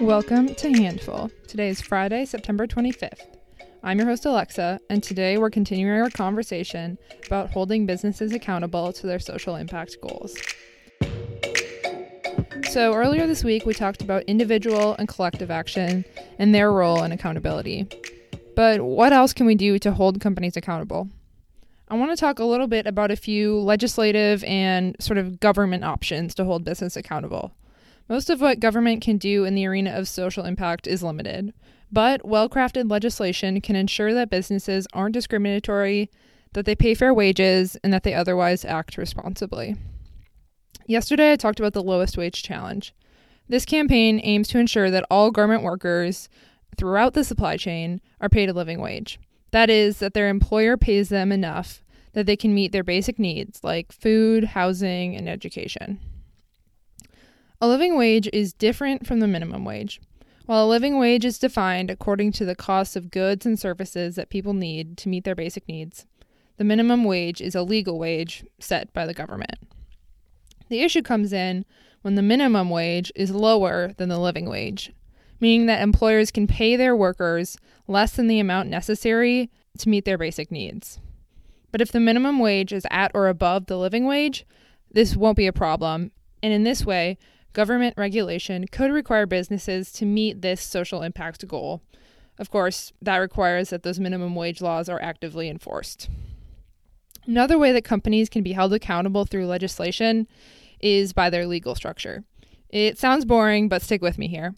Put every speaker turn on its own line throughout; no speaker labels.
Welcome to Handful. Today is Friday, September 25th. I'm your host, Alexa, and today we're continuing our conversation about holding businesses accountable to their social impact goals. So, earlier this week, we talked about individual and collective action and their role in accountability. But what else can we do to hold companies accountable? I want to talk a little bit about a few legislative and sort of government options to hold business accountable. Most of what government can do in the arena of social impact is limited, but well crafted legislation can ensure that businesses aren't discriminatory, that they pay fair wages, and that they otherwise act responsibly. Yesterday, I talked about the lowest wage challenge. This campaign aims to ensure that all garment workers throughout the supply chain are paid a living wage. That is, that their employer pays them enough that they can meet their basic needs like food, housing, and education. A living wage is different from the minimum wage. While a living wage is defined according to the cost of goods and services that people need to meet their basic needs, the minimum wage is a legal wage set by the government. The issue comes in when the minimum wage is lower than the living wage, meaning that employers can pay their workers less than the amount necessary to meet their basic needs. But if the minimum wage is at or above the living wage, this won't be a problem. And in this way, government regulation could require businesses to meet this social impact goal. Of course, that requires that those minimum wage laws are actively enforced. Another way that companies can be held accountable through legislation is by their legal structure. It sounds boring, but stick with me here.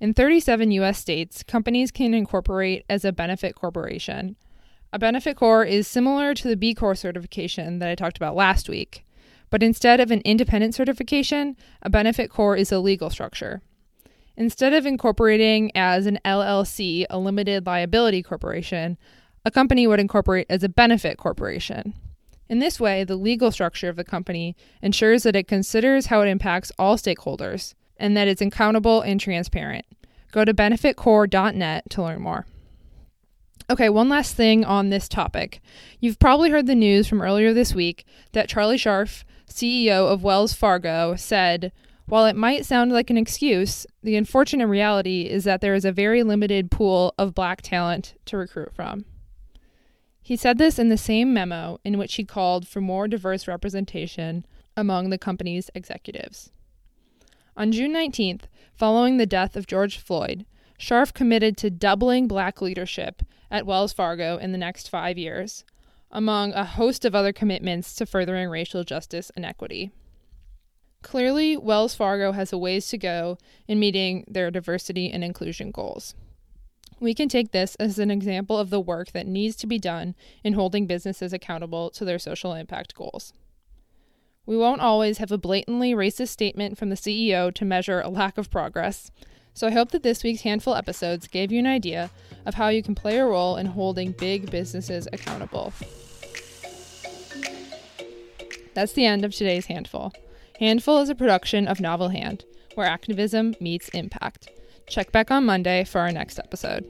In 37 US states, companies can incorporate as a benefit corporation. A benefit corp is similar to the B Corp certification that I talked about last week, but instead of an independent certification, a benefit corps is a legal structure. Instead of incorporating as an LLC, a limited liability corporation, a company would incorporate as a benefit corporation. In this way, the legal structure of the company ensures that it considers how it impacts all stakeholders, and that it's accountable and transparent. Go to benefitcorp.net to learn more. Okay, one last thing on this topic. You've probably heard the news from earlier this week that Charlie Scharf, CEO of Wells Fargo, said, While it might sound like an excuse, the unfortunate reality is that there is a very limited pool of black talent to recruit from. He said this in the same memo in which he called for more diverse representation among the company's executives. On June 19th, following the death of George Floyd, Scharf committed to doubling black leadership at Wells Fargo in the next five years, among a host of other commitments to furthering racial justice and equity. Clearly, Wells Fargo has a ways to go in meeting their diversity and inclusion goals. We can take this as an example of the work that needs to be done in holding businesses accountable to their social impact goals. We won't always have a blatantly racist statement from the CEO to measure a lack of progress. So I hope that this week's handful episodes gave you an idea of how you can play a role in holding big businesses accountable. That's the end of today's Handful. Handful is a production of Novel Hand, where activism meets impact. Check back on Monday for our next episode.